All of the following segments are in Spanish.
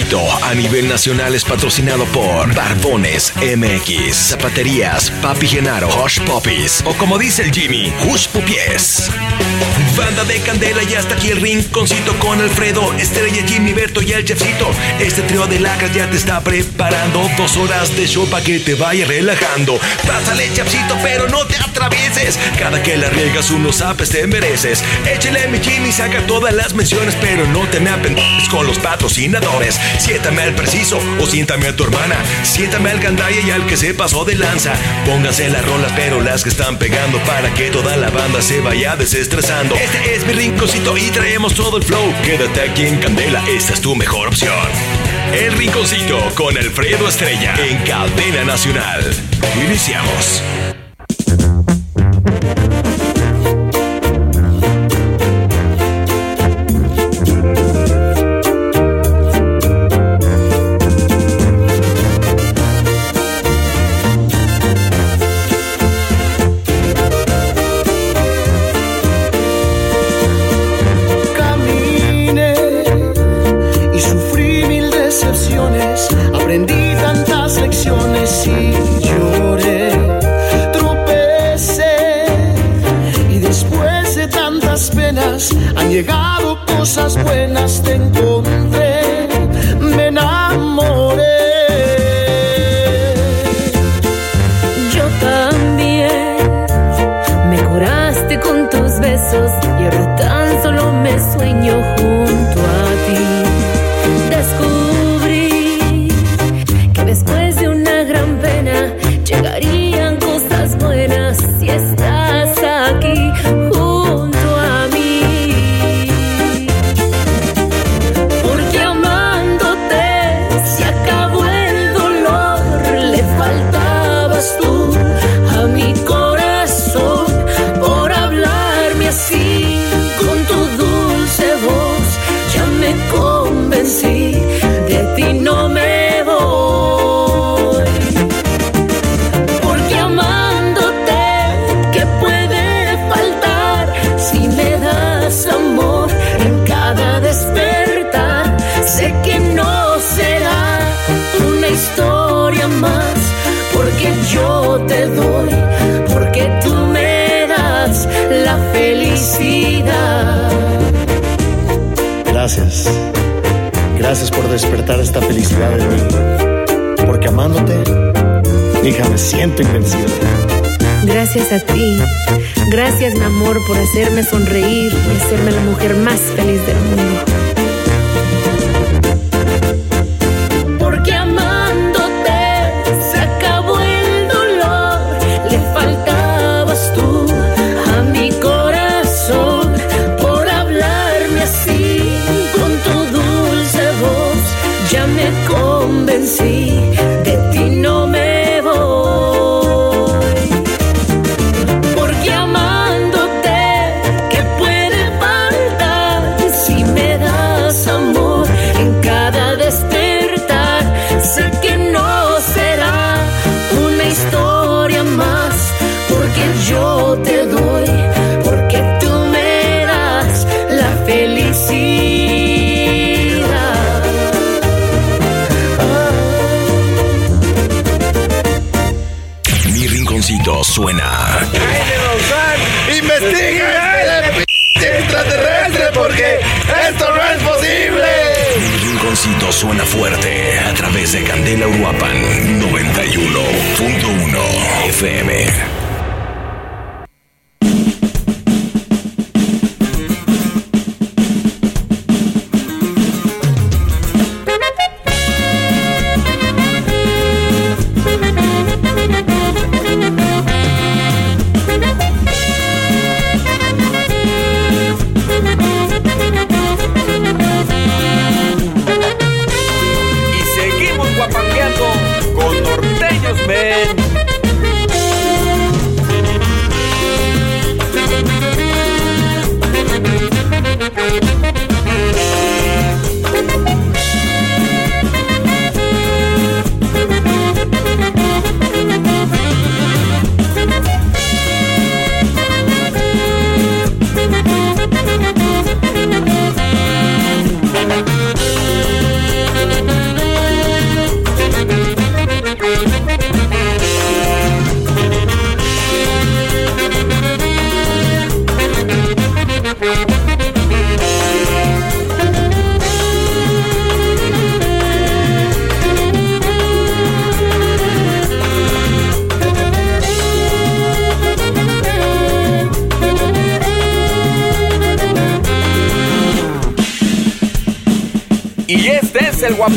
A nivel nacional es patrocinado por Barbones MX, Zapaterías, Papi Genaro, Hush Puppies o como dice el Jimmy, Hush Pupies. Banda de Candela y hasta aquí el rinconcito con Alfredo, Estrella, Jimmy, Berto y el Chefcito. Este trío de lacas ya te está preparando dos horas de show para que te vaya relajando. Pásale, Chefcito, pero no te atravieses. Cada que la riegas unos apes te mereces. Échale mi Jimmy, saca todas las menciones, pero no te me apendes con los patrocinadores. Siéntame al preciso o siéntame a tu hermana. Siéntame al gandaya y al que se pasó de lanza. Pónganse las rolas, pero las que están pegando para que toda la banda se vaya desestresando. Este es mi rinconcito y traemos todo el flow. Quédate aquí en Candela, esta es tu mejor opción. El rinconcito con Alfredo Estrella en Cadena Nacional. Iniciamos. Buenas, te encontré, me Gracias, gracias por despertar esta felicidad en mí, porque amándote, hija, me siento invencible. Gracias a ti, gracias mi amor por hacerme sonreír y hacerme la mujer más feliz del mundo. Suena. ¡Investiga el extraterrestre porque esto no es posible! Mi rinconcito suena fuerte a través de Candela Uruapan 91.1 FM.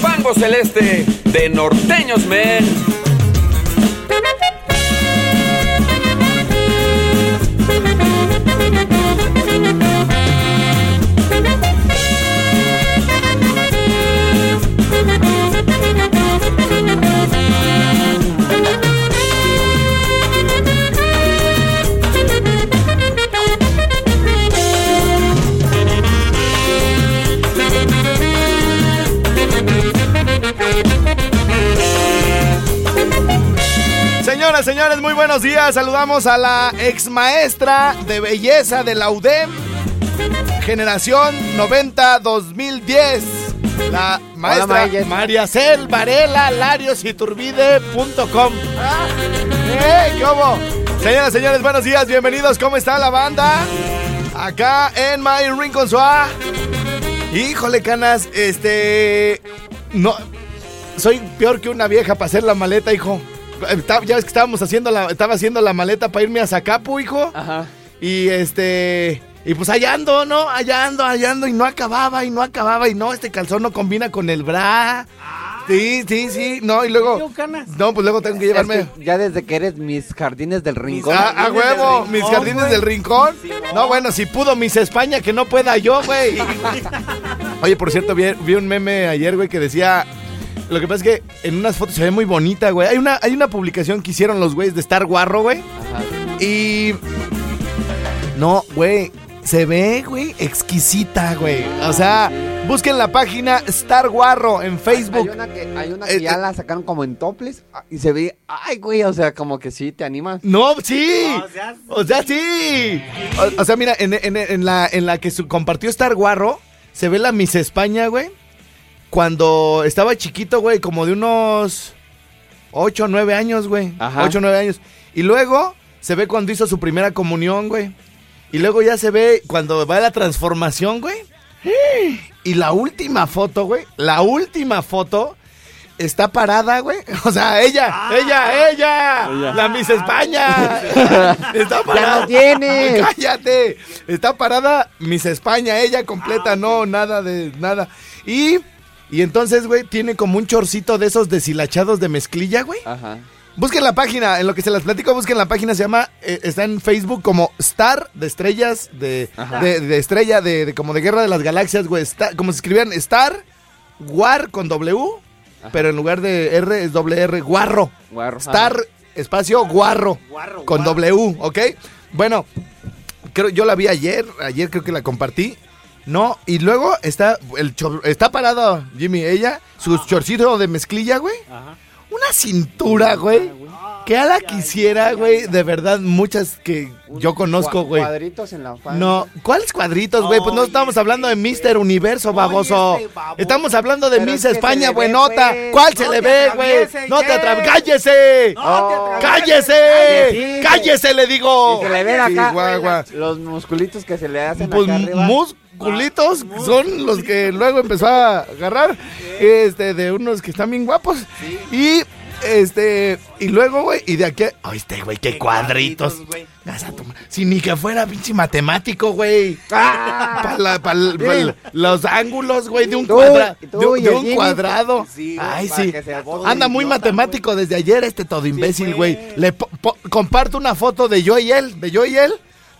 Guapango celeste de Norteños Men. Señoras, señores, muy buenos días. Saludamos a la ex maestra de belleza de la UDEM, generación 90-2010. La maestra María Cel Varela, lariositurbide.com. ¡Eh, cómo! Señoras, señores, buenos días, bienvenidos. ¿Cómo está la banda? Acá en My Rincon Suá. Híjole, canas, este. No. Soy peor que una vieja para hacer la maleta, hijo. Ya ves que estábamos haciendo la, estaba haciendo la maleta para irme a Zacapu, hijo. Ajá. Y este. Y pues allá ando, ¿no? Allá ando, allá ando. Y no acababa, y no acababa. Y no, este calzón no combina con el bra. Sí, sí, sí. No, y luego. No, pues luego tengo que llevarme. Es que ya desde que eres mis jardines del rincón. Ah, a huevo, mis jardines del rincón. No, bueno, si pudo Miss España, que no pueda yo, güey. Oye, por cierto, vi, vi un meme ayer, güey, que decía. Lo que pasa es que en unas fotos se ve muy bonita, güey. Hay una, hay una publicación que hicieron los güeyes de Star Guarro, güey. Y. No, güey. Se ve, güey, exquisita, güey. O sea, busquen la página Star Guarro en Facebook. Hay una que, hay una que Eh, ya eh. la sacaron como en toples ah, y se ve, ay, güey, o sea, como que sí, te animas. No, sí. O sea, sí. O, o sea, mira, en, en- en la, en la que su- compartió Star Guarro, se ve la Miss España, güey. Cuando estaba chiquito, güey, como de unos 8 o 9 años, güey. Ajá. 8 o 9 años. Y luego se ve cuando hizo su primera comunión, güey. Y luego ya se ve cuando va la transformación, güey. Y la última foto, güey. La última foto está parada, güey. O sea, ella, ella, ella, La Miss España. está parada. no tienes. Cállate. Está parada Miss España, ella completa, no, nada de nada. Y, y entonces, güey, tiene como un chorcito de esos deshilachados de mezclilla, güey. Ajá. Busquen la página, en lo que se las platico, busquen la página, se llama, eh, está en Facebook como Star de estrellas, de, Ajá. de, de estrella, de, de como de guerra de las galaxias, güey. Star- como se escribían Star, War con W, pero en lugar de R es doble R, Guarro. Guarro. Star, espacio, Guarro, con W, ¿ok? Bueno, creo, yo la vi ayer, ayer creo que la compartí. No, y luego está el chor- está parado Jimmy, ella, su chorcito de mezclilla, güey. Una cintura, güey. Que a la quisiera, güey. De verdad, muchas que yo conozco, Cua- güey. Cuadritos en la falda. No, ¿cuáles cuadritos, güey? Pues no estamos hablando de Mister Universo, baboso. Estamos hablando de Miss es que se España, ve, buenota. pues. ¿Cuál se No le te ve, güey? No te atravieses. ¡Cállese! Oh. ¡Cállese! Sí, ¡Cállese, le digo! Y se le ven acá los musculitos que se le hacen Pues acá arriba. Musculitos son los que luego empezó a agarrar este de unos que están bien guapos. Y este y luego, güey, y de aquí, ay, este güey, qué cuadritos. Si ni que fuera pinche matemático, güey. ¡Ah! Para los ángulos, güey, de un, Tú, cuadra- tú de, un- de cuadrado. Sí, Ay, sí. Anda muy idiota, matemático desde ayer este todo imbécil, güey. güey. Le po- po- comparto una foto de yo y él, de yo y él,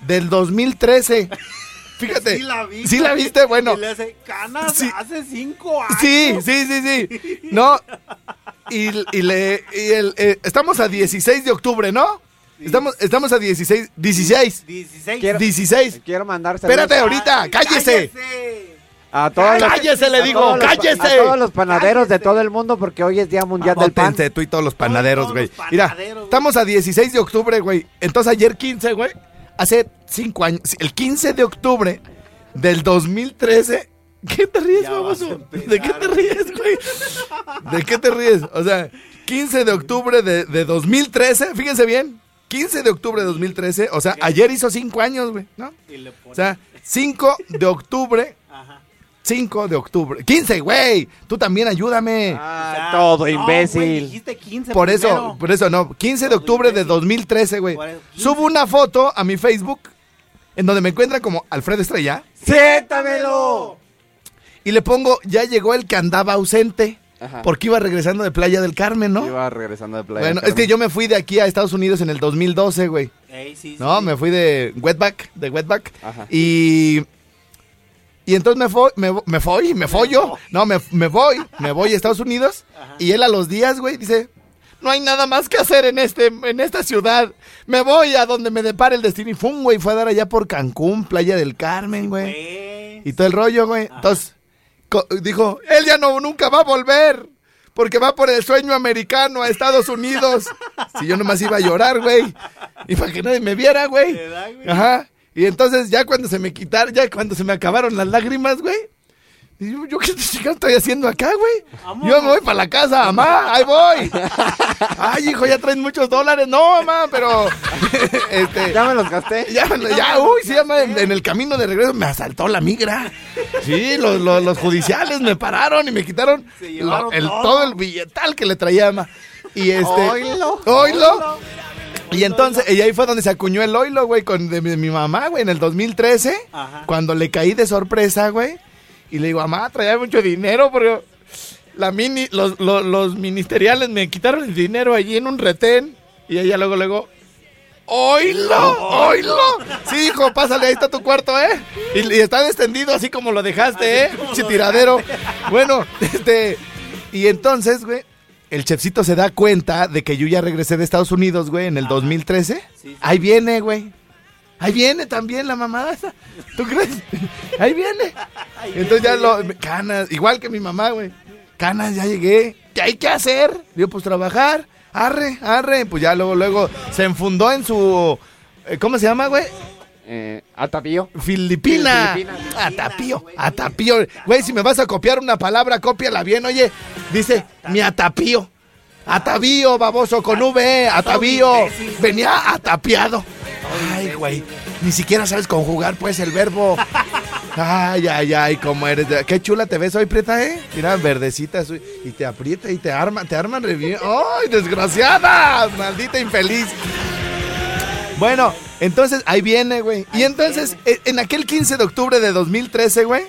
del 2013. Fíjate. Sí la vi. ¿Sí la viste? Bueno. Y le hace canas Sí. hace cinco años. Sí, sí, sí, sí. No. Y, y le. y el, eh, estamos a 16 de octubre, ¿no? Estamos, estamos a 16. 16. 16. Quiero- 16. Quiero mandar Espérate, ahorita, cállese. a todos los, Cállese, le a digo, los- cállese. A todos los panaderos de todo el mundo porque hoy es Día Mundial del Pan. Tú y todos los panaderos, güey. los Mira, güey. estamos a 16 de octubre, güey. Entonces ayer 15, güey. Hace 5 años. El 15 de octubre del 2013. ¿Qué te ríes, baboso? ¿De qué te ríes, güey? ¿De qué te ríes? O sea, 15 de octubre de, de 2013. Fíjense bien. 15 de octubre de 2013. O sea, ayer hizo 5 años, güey, ¿no? O sea, 5 de octubre. Ajá. 5 de octubre. 15, güey. Tú también ayúdame. Ah, todo no, güey, imbécil. dijiste 15 Por eso, por eso no. 15 de octubre de 2013, güey. Por eso, 15. Subo una foto a mi Facebook en donde me encuentran como Alfredo Estrella. ¡Siéntamelo! Y le pongo, ya llegó el que andaba ausente. Ajá. Porque iba regresando de Playa del Carmen, ¿no? Iba regresando de playa. Bueno, es que yo me fui de aquí a Estados Unidos en el 2012, güey. Ey, sí, sí, No, sí. me fui de Wetback, de Wetback. Ajá. Y. Y entonces me fui, me, me fui, me yo. No, me, me voy, me voy a Estados Unidos. Y él a los días, güey, dice: No hay nada más que hacer en, este, en esta ciudad. Me voy a donde me depare el destino. Y fue un güey, fue a dar allá por Cancún, Playa del Carmen, güey. Eh, Y todo el rollo, güey. Entonces, dijo, él ya no, nunca va a volver. Porque va por el sueño americano a Estados Unidos. Si yo nomás iba a llorar, güey. Y para que nadie me viera, güey. ¿Verdad, güey? Ajá. Y entonces ya cuando se me quitaron, ya cuando se me acabaron las lágrimas, güey. y Yo, yo qué chingado estoy haciendo acá, güey. Amor. Yo me voy para la casa, mamá, ahí voy. Ay, hijo, ya traen muchos dólares. No, mamá, pero este, Ya me los gasté. ya, ya, uy, sí, ama, en, en el camino de regreso me asaltó la migra. Sí, los, los, los judiciales me pararon y me quitaron lo- el, todo. todo el billetal que le traía ama. Y este. Oilo. Oilo. Y entonces, y ahí fue donde se acuñó el oilo, güey, con de mi, mi mamá, güey, en el 2013. Ajá. Cuando le caí de sorpresa, güey. Y le digo, mamá, traía mucho dinero, porque la mini, los, los, los ministeriales me quitaron el dinero allí en un retén. Y ella luego, luego, ¡Oilo! ¡Oilo! Sí, hijo, pásale, ahí está tu cuarto, ¿eh? Y, y está descendido así como lo dejaste, ¿eh? Che tiradero. Bueno, este. Y entonces, güey, el chefcito se da cuenta de que yo ya regresé de Estados Unidos, güey, en el 2013. sí. Ahí viene, güey. Ahí viene también la mamada esa. ¿Tú crees? Ahí viene. Entonces ya lo. Canas, igual que mi mamá, güey. Canas, ya llegué. ¿Qué hay que hacer? Digo, pues trabajar. Arre, arre. Pues ya luego, luego se enfundó en su. eh, ¿Cómo se llama, güey? Eh, Atapío. Filipina. Filipina. Atapío, atapío. Güey, si me vas a copiar una palabra, cópiala bien. Oye, dice mi atapío. Atavío, baboso, con V, atavío. Venía atapiado. Ay, güey. Ni siquiera sabes conjugar, pues, el verbo. Ay, ay, ay, cómo eres. Qué chula te ves hoy, Prieta, ¿eh? Mira, verdecita. soy- Y te aprieta y te arma, te arman re bien. ¡Ay, desgraciada! Maldita infeliz. Bueno, entonces ahí viene, güey. Y entonces, e- en aquel 15 de octubre de 2013, güey,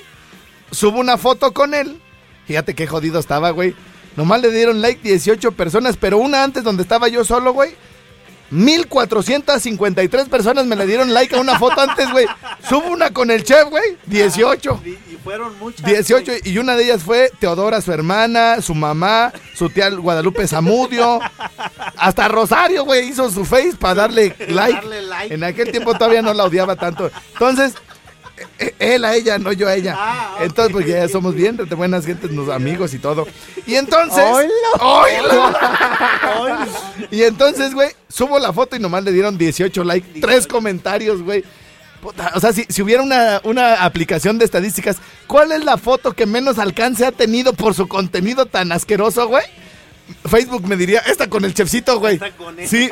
subo una foto con él. Fíjate qué jodido estaba, güey. Nomás le dieron like 18 personas, pero una antes donde estaba yo solo, güey. 1453 personas me le dieron like a una foto antes, güey. Subo una con el chef, güey. 18. Y, y fueron muchas. 18 güey. y una de ellas fue Teodora, su hermana, su mamá, su tía Guadalupe Zamudio. Hasta Rosario, güey, hizo su face para darle like. Darle like. En aquel tiempo todavía no la odiaba tanto. Entonces, él a ella, no yo a ella. Ah, Entonces, porque ya somos bien de buenas gentes, nos amigos y todo. Y entonces. ¡Oilo! ¡Oilo! Ay, Y entonces, güey, subo la foto y nomás le dieron 18 likes, tres comentarios, güey. Puta, O sea, si, si hubiera una, una aplicación de estadísticas, ¿cuál es la foto que menos alcance ha tenido por su contenido tan asqueroso, güey? Facebook me diría, esta con el chefcito, güey. Esta con él. Sí,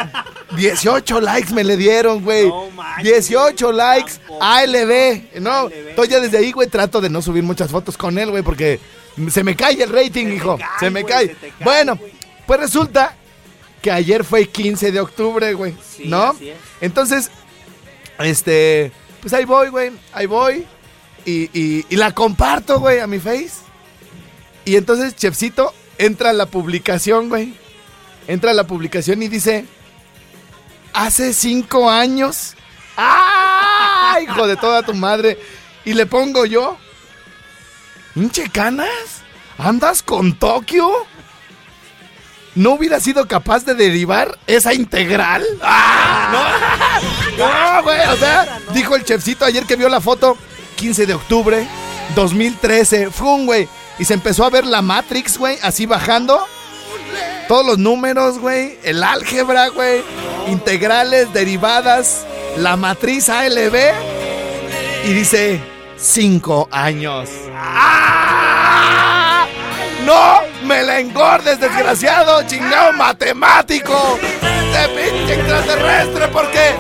18 likes me le dieron, güey. No manches, 18 güey, likes, tampoco. ALB. No, ALB. entonces ya desde ahí, güey, trato de no subir muchas fotos con él, güey, porque se me cae el rating, hijo. cae, se me güey, cae. se te cae, Bueno, güey. pues resulta que ayer fue 15 de octubre, güey. Sí, ¿No? así es. Entonces, este, pues ahí voy, güey, ahí voy. Y, y- y la comparto, güey, a mi face. Y entonces, Chefcito entra la publicación, güey. Entra la publicación y dice, hace cinco años. ¡Ah! Hijo de toda tu madre. Y le pongo yo, hinche canas, ¿andas con Tokio? ¿No hubiera sido capaz de derivar esa integral? ¡Ah! No, no, güey, o sea, dijo el chefcito ayer que vio la foto, 15 de octubre, 2013, ¡fum, güey! Y se empezó a ver la Matrix, güey, así bajando. Todos los números, güey, el álgebra, güey, integrales, derivadas, la matriz ALB. Y dice, cinco años. ¡Ah! ¡No me la engordes, desgraciado, chingado matemático! ¡De pinche extraterrestre, porque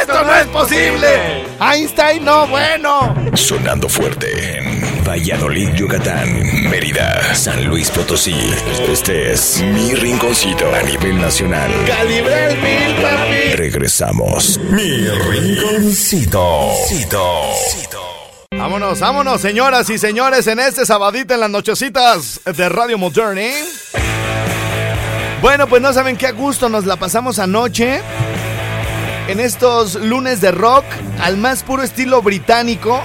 esto no es posible! Einstein, no, bueno. Sonando fuerte Valladolid, Yucatán, Mérida, San Luis Potosí. Este es mi rinconcito a nivel nacional. Calibre el mil, papi. Regresamos. Mi rinconcito. Vámonos, vámonos, señoras y señores, en este sabadito en las nochecitas de Radio Moderni. Bueno, pues no saben qué a gusto nos la pasamos anoche. En estos lunes de rock, al más puro estilo británico,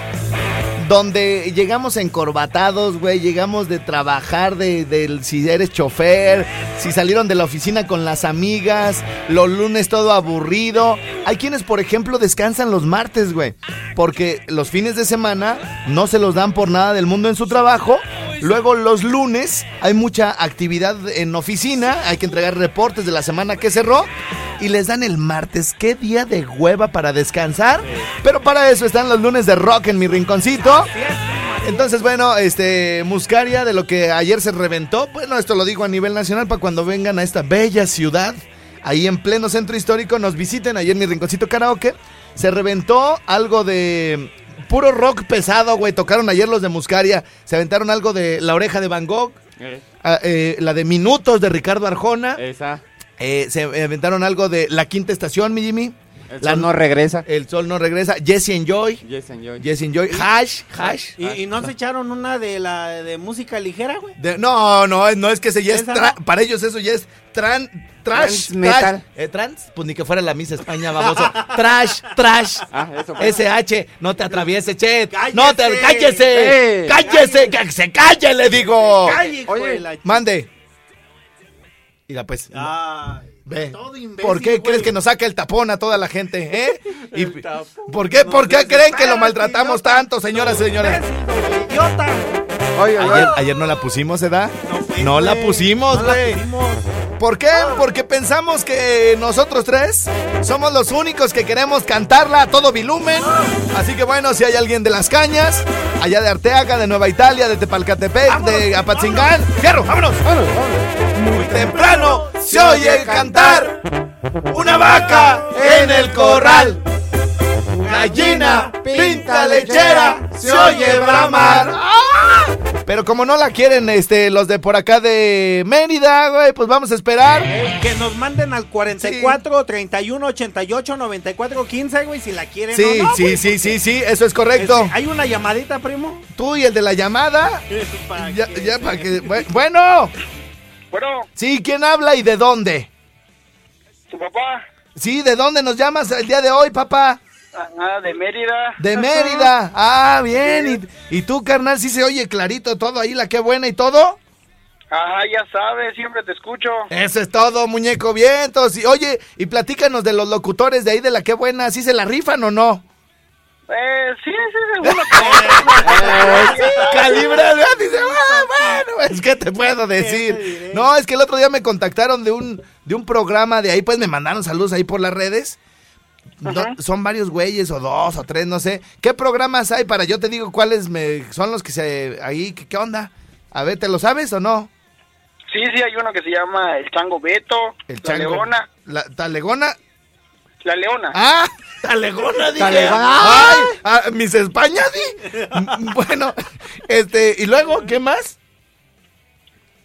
donde llegamos encorbatados, güey, llegamos de trabajar, de, del si eres chofer, si salieron de la oficina con las amigas, los lunes todo aburrido. Hay quienes, por ejemplo, descansan los martes, güey, porque los fines de semana no se los dan por nada del mundo en su trabajo. Luego los lunes hay mucha actividad en oficina, hay que entregar reportes de la semana que cerró y les dan el martes. Qué día de hueva para descansar. Pero para eso están los lunes de rock en mi rinconcito. Entonces, bueno, este, Muscaria, de lo que ayer se reventó, bueno, esto lo digo a nivel nacional para cuando vengan a esta bella ciudad, ahí en pleno centro histórico, nos visiten ayer en mi rinconcito karaoke. Se reventó algo de puro rock pesado, güey. Tocaron ayer los de Muscaria, se aventaron algo de La Oreja de Van Gogh, Eh, ah, eh, la de Minutos de Ricardo Arjona. esa. Eh, se aventaron algo de La Quinta Estación, mi Jimmy. El La- sol no regresa. El sol no regresa. Jesse Enjoy. Yes, enjoy. Jesse Enjoy. Hash. Hash. ¿Y, y no se echaron una de la de música ligera, güey? De- no, no, no es que ese ya es ¿Esa tra- no? para ellos eso ya es tran, trash, Trans metal. trash. Eh, trans, pues ni que fuera la Miss España, baboso. trash, trash. Ah, eso fue. SH, no te atravieses, Chet. ¡Cállese! No te cállese. ¡Eh! cállese, que se calle, le digo. ¡Calle, Oye, la Mande. Mira, pues. Ay, Ve. todo imbécil, ¿Por qué güey. crees que nos saca el tapón a toda la gente, eh? Y- ¿Por qué, por qué creen que lo maltratamos tanto, señoras y señores? Idiota. Ayer, ayer no la pusimos, ¿edad? fue, No la pusimos, güey. ¿Por qué? Porque pensamos que nosotros tres somos los únicos que queremos cantarla a todo volumen. Así que bueno, si hay alguien de Las Cañas, allá de Arteaga, de Nueva Italia, de Tepalcatepec, de Apatzingán, ¡fierro, vámonos! Muy temprano se oye cantar una vaca en el corral. Gallina, pinta lechera, se oye bramar. ¡Ah! Pero como no la quieren este, los de por acá de Mérida, güey, pues vamos a esperar. Que nos manden al 44 31 88 94 15, güey, si la quieren Sí, o no, sí, güey. sí, sí, sí, eso es correcto. Este, Hay una llamadita, primo. Tú y el de la llamada, Para ya, para que... bu- Bueno, Bueno, sí, ¿quién habla y de dónde? tu papá, Sí, ¿de dónde nos llamas el día de hoy, papá? ah, de Mérida. De Mérida. Ah, bien. ¿Y, y tú, carnal, sí se oye clarito todo ahí, la que buena y todo? Ajá, ya sabes, siempre te escucho. Eso es todo, muñeco vientos. Y oye, y platícanos de los locutores de ahí de la que buena, ¿sí se la rifan o no? Eh, sí, sí, seguro que... Dice, ah, bueno, es que te puedo decir. No, es que el otro día me contactaron de un, de un programa de ahí, pues me mandaron saludos ahí por las redes. No, son varios güeyes o dos o tres, no sé. ¿Qué programas hay para yo te digo cuáles me, son los que se ahí? ¿Qué, qué onda? A ver, ¿te lo sabes o no? Sí, sí, hay uno que se llama El Chango Beto, El La chango. Leona, La talegona. La Leona. Ah, talegona, dije. Talegona. Ay, ah, mis España, di. Bueno, este, y luego, ¿qué más?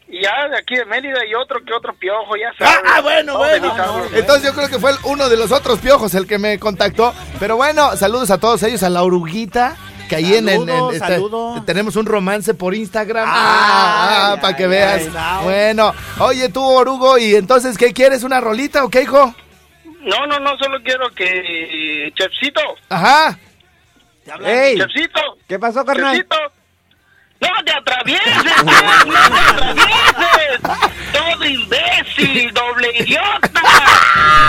Y ya de aquí de Mérida y otro que otro piojo, ya Ah, sabes. ah, bueno, bueno. Entonces yo creo que fue el- uno de los otros piojos el que me contactó. Pero bueno, saludos a todos ellos, a la oruguita. Que ahí en, en- este, tenemos un romance por Instagram. Ah, ay, para que ay, veas. ay. Bueno, oye tú, orugo, ¿y entonces qué quieres? ¿Una rolita o qué, hijo? No, no, no, solo quiero que... Chefcito, Ajá. ¡Ey! Chefcito, ¿Qué pasó, carnal? Chefcito. ¡No te atravieses, Chef! ¡No te atravieses! ¡Todo imbécil, doble idiota!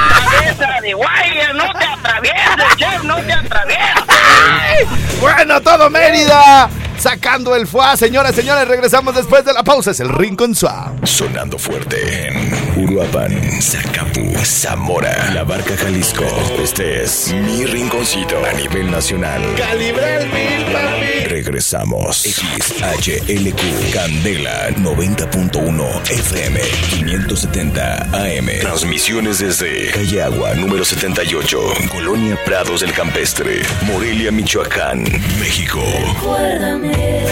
¡Cabeza de guaya! ¡No te atravieses, Chef! ¡No te atravieses! Bueno, todo Mérida. Sacando el fuá, señoras, señores, regresamos después de la pausa. Es el Rincón Suave. Sonando fuerte en Uruapan, Zacapu, Zamora, La Barca, Jalisco. Este es mi rinconcito a nivel nacional. Calibre el mil, papi. Regresamos. XHLQ Candela 90.1 FM 570 AM. Transmisiones desde Calle Agua número 78, Colonia Prados del Campestre, Morelia, Michoacán, México.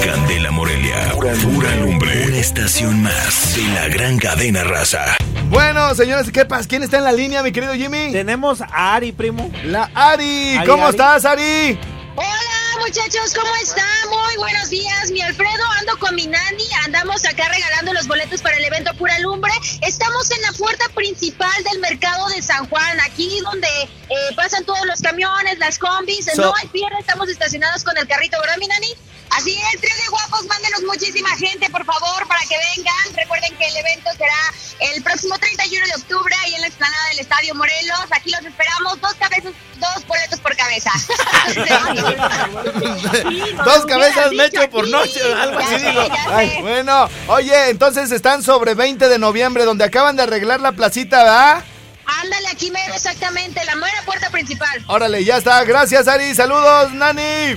Candela Morelia, pura, pura lumbre. Una estación más de la gran cadena raza. Bueno, señores, ¿qué pasa? ¿Quién está en la línea, mi querido Jimmy? Tenemos a Ari, primo. La Ari. Ari, ¿Cómo Ari. estás, Ari? Hola, muchachos? ¿Cómo están? Muy buenos días. Mi Alfredo, ando con mi nani. Andamos acá regalando los boletos para el evento Pura Lumbre. Estamos en la puerta principal del mercado de San Juan, aquí donde eh, pasan todos los camiones, las combis. So- no hay pierde, estamos estacionados con el carrito, ¿verdad, mi nani? Así es, trío de guapos, mándenos muchísima gente, por favor, para que vengan. Recuerden que el evento será el próximo 31 de octubre ahí en la explanada del Estadio Morelos. Aquí los esperamos, dos cabezas, dos boletos por cabeza. Dos cabezas hubieras me dicho echo por noche, algo así sé, digo. Ay, bueno, oye, entonces están sobre 20 de noviembre, donde acaban de arreglar la placita, ¿verdad? Ándale, aquí mero, exactamente, la mera puerta principal. Órale, ya está. Gracias, Ari. Saludos, Nani.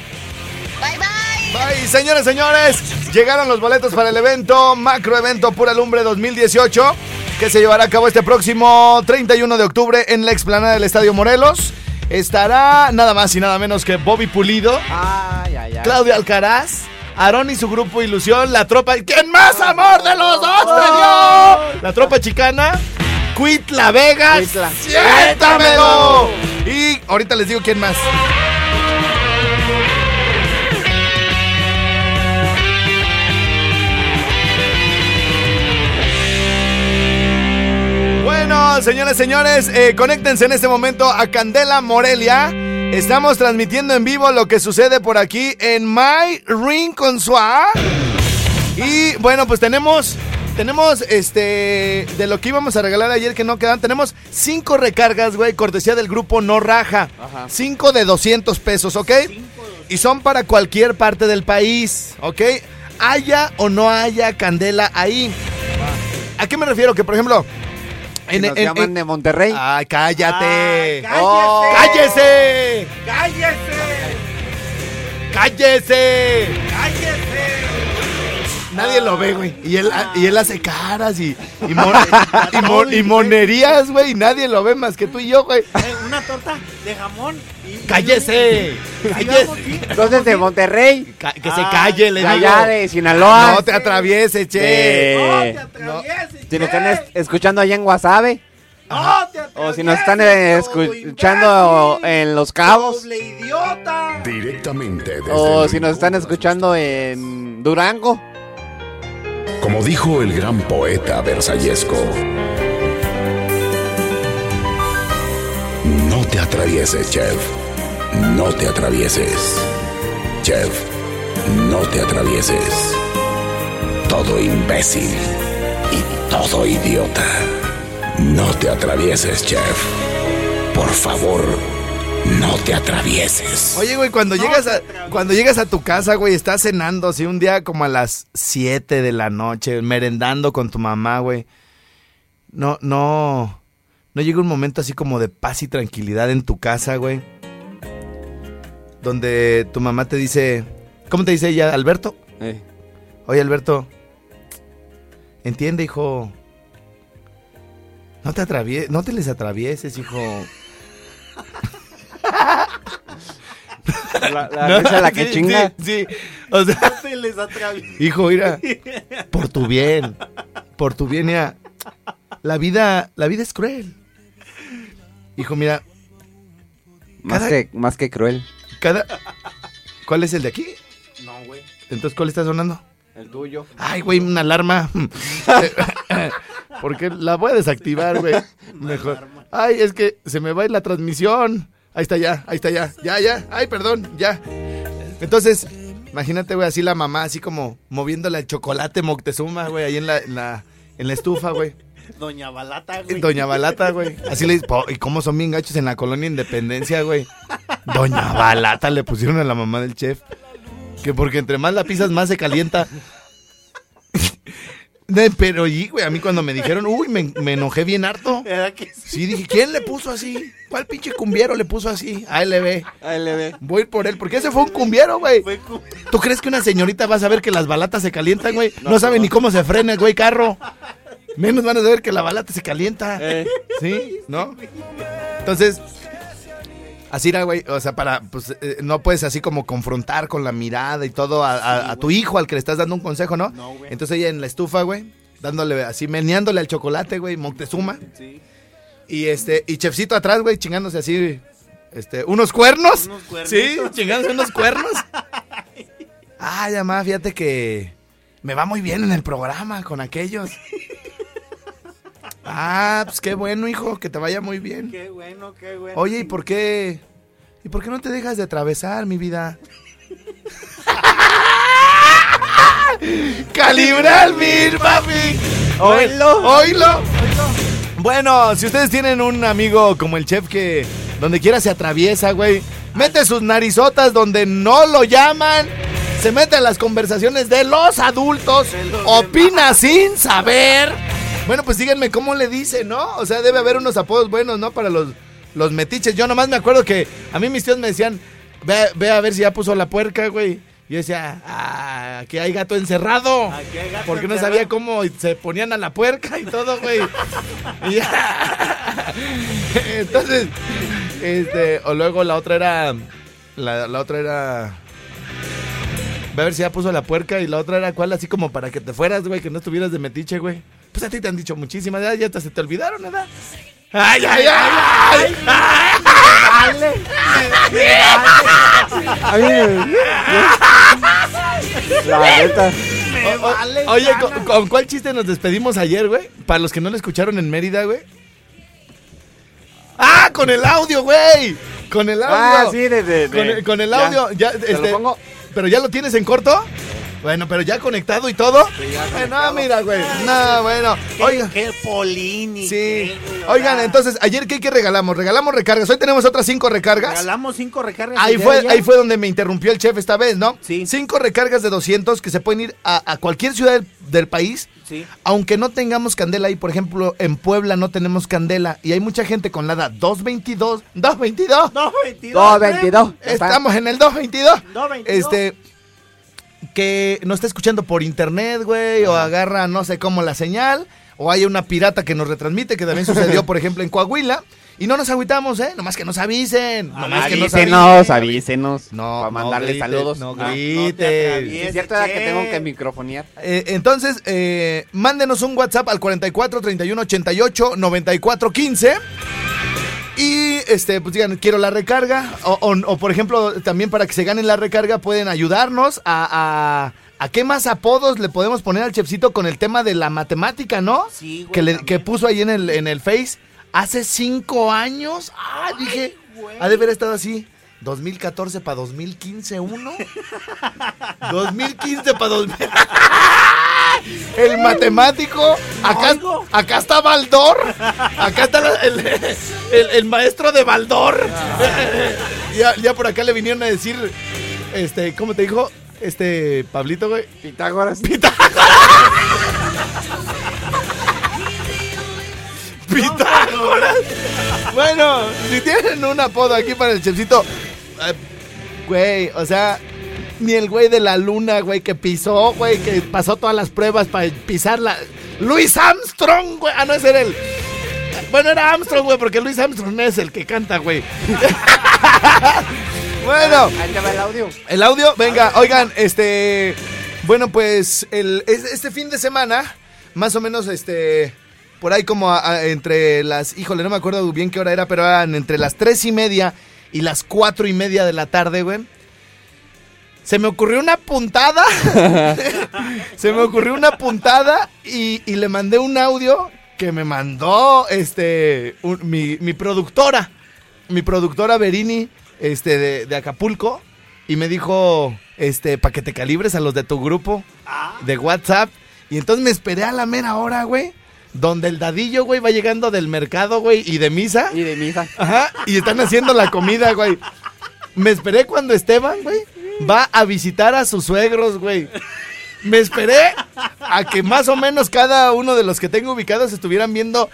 Bye, bye. Bye, señores, señores. Llegaron los boletos para el evento, macro evento Pura Lumbre 2018, que se llevará a cabo este próximo 31 de octubre en la explanada del Estadio Morelos. Estará nada más y nada menos que Bobby Pulido, Ay, ay, ay. Claudia Alcaraz, Aarón y su grupo Ilusión, la tropa. ¿Quién más amor de los dos te dio? La tropa chicana. Cuitla Vegas. Cuitla. ¡Siéntamelo! Y ahorita les digo quién más. Bueno, señoras, señores, eh, conéctense en este momento a Candela Morelia. Estamos transmitiendo en vivo lo que sucede por aquí en My Ring con Suá. Y bueno, pues tenemos, tenemos este, de lo que íbamos a regalar ayer que no quedan, tenemos cinco recargas, güey, cortesía del grupo No Raja. Ajá. Cinco de 200 pesos, ¿ok? Y son para cualquier parte del país, ¿ok? Haya o no haya candela ahí. ¿A qué me refiero? Que por ejemplo... Que nos llaman de Monterrey. Ay, cállate. Ay, Oh, cállese. ¡Cállese! ¡Cállese! ¡Cállese! ¡Cállese! Nadie lo ve, güey. Y él, y él hace caras y, y, mon- y mon- y monerías, güey. Y nadie lo ve más que tú y yo, güey. Eh, Una torta de jamón. y- ¡Cállese! ¡Cállese! Entonces de Monterrey. Ca- que se calle, le digo. allá de Sinaloa. No te atravieses, che. De- No te atravieses, Si nos están es- escuchando allá en Guasave. No te O si nos están eh, escuchando en Los Cabos. Directamente desde O si nos están escuchando en Durango. Como dijo el gran poeta versallesco. No te atravieses, chef. No te atravieses. Chef, no te atravieses. Todo imbécil y todo idiota. No te atravieses, chef. Por favor, no te atravieses. Oye, güey, cuando llegas a cuando llegas a tu casa, güey, estás cenando así un día como a las 7 de la noche, merendando con tu mamá, güey. No, no. No llega un momento así como de paz y tranquilidad en tu casa, güey. Donde tu mamá te dice, ¿cómo te dice ella, Alberto? Eh, Oye, Alberto, entiende, hijo. No te atravieses, no te les atravieses, hijo. La, la No, risa la que sí, chinga. Sí, sí. O sea, Se les atraviesa. hijo, mira, por tu bien, por tu bien, mira, la vida, la vida es cruel. Hijo, mira, Más Cada- que, más que cruel. cada, ¿cuál es el de aquí? No, güey. Entonces, ¿cuál está sonando? El tuyo. Ay, güey, una alarma. Porque la voy a desactivar, güey. Mejor. Ay, es que se me va a ir la transmisión. Ahí está ya, ahí está ya. Ya, ya. Ay, perdón, ya. Entonces, imagínate, güey, así la mamá, así como moviéndole el chocolate Moctezuma, güey, ahí en la, en la, en la estufa, güey. Doña Balata, güey. Doña Balata, güey. Así le dice, ¿y cómo son bien gachos en la colonia Independencia, güey? Doña Balata le pusieron a la mamá del chef. Que porque entre más la pisas, más se calienta. Pero, y, güey, a mí cuando me dijeron, uy, me, me enojé bien harto. ¿Verdad que sí? Sí, dije, ¿quién le puso así? ¿Cuál pinche cumbiero le puso así? ALB. ALB. Voy por él, porque ese fue un cumbiero, güey. ¿Tú crees que una señorita va a saber que las balatas se calientan, güey? No, sabe ni cómo se frena, güey, carro. Menos van a saber que la balata se calienta. Eh. ¿Sí? ¿No? Entonces, así era, güey. O sea, para, pues, eh, no puedes así como confrontar con la mirada y todo a, a- a tu hijo al que le estás dando un consejo, ¿no? No, güey. Entonces ella en la estufa, güey, dándole así, meneándole al chocolate, güey, Moctezuma. Sí. Y este, y Chefcito atrás, güey, chingándose así, este, unos cuernos. Unos cuernitos. sí, chingándose unos cuernos. Ay, mamá, fíjate que me va muy bien en el programa con aquellos. Ah, pues qué bueno, hijo, que te vaya muy bien. Qué bueno, qué bueno. Oye, ¿y por qué? ¿Y por qué no te dejas de atravesar, mi vida? Calibrar mil, papi. Oílo. Oílo. Bueno, si ustedes tienen un amigo como el chef que donde quiera se atraviesa, güey, mete sus narizotas donde no lo llaman, se mete en las conversaciones de los adultos, opina sin saber. Bueno, pues díganme cómo le dice, ¿no? O sea, debe haber unos apodos buenos, ¿no? Para los, los metiches. Yo nomás me acuerdo que a mí mis tíos me decían, ve, ve a ver si ya puso la puerca, güey. Y yo decía, ah, aquí hay gato encerrado. Aquí hay gato porque no sabía cómo se ponían a la puerca y todo, güey. Entonces, este, o luego la otra era, la, la otra era, ve a ver si ya puso la puerca y la otra era cuál, así como para que te fueras, güey, que no estuvieras de metiche, güey. Pues a ti te han dicho muchísimas, ya, ya hasta se te olvidaron, ¿verdad? ¡Ay, ay, ay! ay! La neta. O- Oye, ¿con, con cuál chiste nos despedimos ayer, güey? Para los que no lo escucharon en Mérida, güey. ¡Ah! Con el audio, güey. Con el audio. Ah, sí, de- de- Con, de- el, con el ya. audio. Ya, ¿Te lo este, pongo? ¿Pero ya lo tienes en corto? Bueno, pero ya conectado y todo. Eh, no, mira, güey. No, bueno. Qué, Oiga. qué polini. Sí. Oigan, entonces, ayer qué, qué regalamos? Regalamos recargas. Hoy tenemos otras cinco recargas. Regalamos cinco recargas. Ahí fue, ayer. ahí fue donde me interrumpió el chef esta vez, ¿no? Sí. Cinco recargas de 200 que se pueden ir a, a cualquier ciudad del, del país. Sí. Aunque no tengamos candela ahí, por ejemplo, en Puebla no tenemos candela y hay mucha gente con la edad 222, 222. 222. 222. Estamos en el 222. 222. Este que nos está escuchando por internet, güey, o agarra no sé cómo la señal, o hay una pirata que nos retransmite, que también sucedió, por ejemplo, en Coahuila, y no nos agüitamos, ¿eh? Nomás que nos avisen. Nomás que nos Avísenos, avísenos. No, Para no mandarle saludos. No Ah, grite. atravieses. Es cierto que tengo que microfonear. Eh, entonces, eh, mándenos un WhatsApp al 44 31 88 94 15. Y este, pues digan, quiero la recarga. O, o- o, por ejemplo, también para que se ganen la recarga, pueden ayudarnos a, a, a qué más apodos le podemos poner al chefcito con el tema de la matemática, ¿no? Sí, güey, que, le- que puso ahí en el, en el Face hace cinco años. Ah, dije, ha de haber estado así. 2014 para 2015, uno. 2015 para 2000. El matemático. Acá, acá está Baldor. Acá está la- el, el- el maestro de Baldor. Ya, ya por acá le vinieron a decir. Este, ¿cómo te dijo? Este, Pablito, güey. Pitágoras. Pitágoras. Bueno, si tienen un apodo aquí para el chefcito, eh, güey, o sea, ni el güey de la luna, güey, que pisó, güey, que pasó todas las pruebas para pisarla. Luis Armstrong, güey. Ah, no, ese era el. Bueno, era Armstrong, güey, porque Luis Armstrong es el que canta, güey. bueno. Ahí te va el audio. El audio, venga, oigan, este. Bueno, pues el, es- este fin de semana, más o menos, este. Por ahí como a- a- entre las. Híjole, no me acuerdo bien qué hora era, pero eran entre las tres y media y las cuatro y media de la tarde, güey. Se me ocurrió una puntada. Se me ocurrió una puntada y, y le mandé un audio que me mandó este un- mi, mi productora. Mi productora Berini, este, de, de Acapulco. Y me dijo, este, para que te calibres a los de tu grupo de WhatsApp. Y entonces me esperé a la mera hora, güey. Donde el dadillo, güey, va llegando del mercado, güey, y de misa. Y de misa. Ajá, y están haciendo la comida, güey. Me esperé cuando Esteban, güey, va a visitar a sus suegros, güey. Me esperé a que más o menos cada uno de los que tengo ubicados estuvieran viendo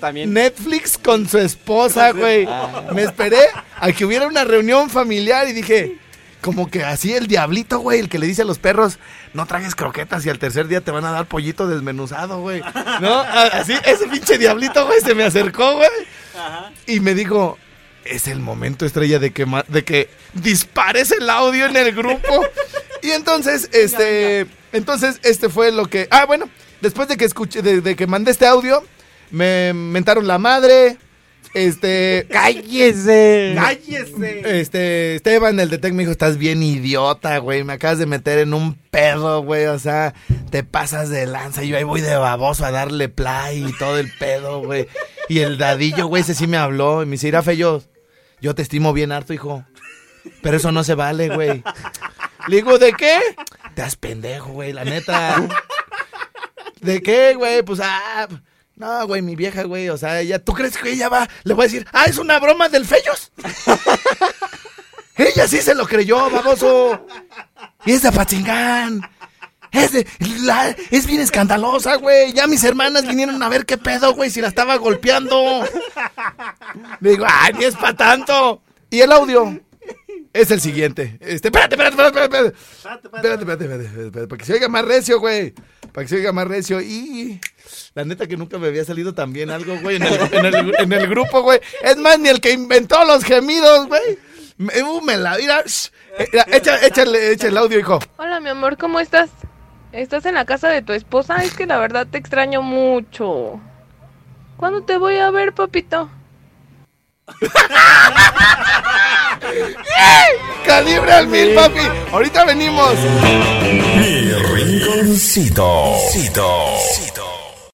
también. Netflix con su esposa, güey. Me esperé a que hubiera una reunión familiar y dije, como que así el diablito, güey, el que le dice a los perros, no tragues croquetas y al tercer día te van a dar pollito desmenuzado, güey. ¿No? Así, ese pinche diablito, güey, se me acercó, güey. Y me dijo, es el momento estrella de que, de que dispares el audio en el grupo. y entonces, este, entonces, este fue lo que, ah, bueno, después de que escuché, de, de que mandé este audio, me mentaron la madre, Este. ¡Cállese! ¡Cállese! Este, Esteban, el detec me dijo, estás bien idiota, güey. Me acabas de meter en un pedo, güey. O sea, te pasas de lanza. Yo ahí voy de baboso a darle play y todo el pedo, güey. Y el dadillo, güey, ese sí me habló. Y me dice, Irafe, yo, yo te estimo bien harto, hijo. Pero eso no se vale, güey. Le digo, ¿de qué? Te das pendejo, güey, la neta. ¿De qué, güey? Pues, ah... No, güey, mi vieja, güey, o sea, ella, ¿tú crees que ella va? Le voy a decir, ah, es una broma del Fellos. ella sí se lo creyó, baboso. Y es de Pachingán. Es, de, la- es bien escandalosa, güey. Ya mis hermanas vinieron a ver qué pedo, güey, si la estaba golpeando. Le digo, ay, ni es para tanto. Y el audio es el siguiente. Este, espérate, espérate, espérate, espérate. Espérate, espérate, espérate, espérate, espérate, para que se oiga más recio, güey. Para que se oiga más recio. Y la neta que nunca me había salido tan bien algo, güey, en el, en el- en el grupo, güey. Es más, ni el que inventó los gemidos, güey. Me, uh, me la mira. Eh, mira, echa- échale, echa el audio, hijo. Hola, mi amor, ¿cómo estás? ¿Estás en la casa de tu esposa? Es que la verdad te extraño mucho. ¿Cuándo te voy a ver, papito? Calibre al mil, papi. Ahorita venimos. Mi rinconcito. Cito.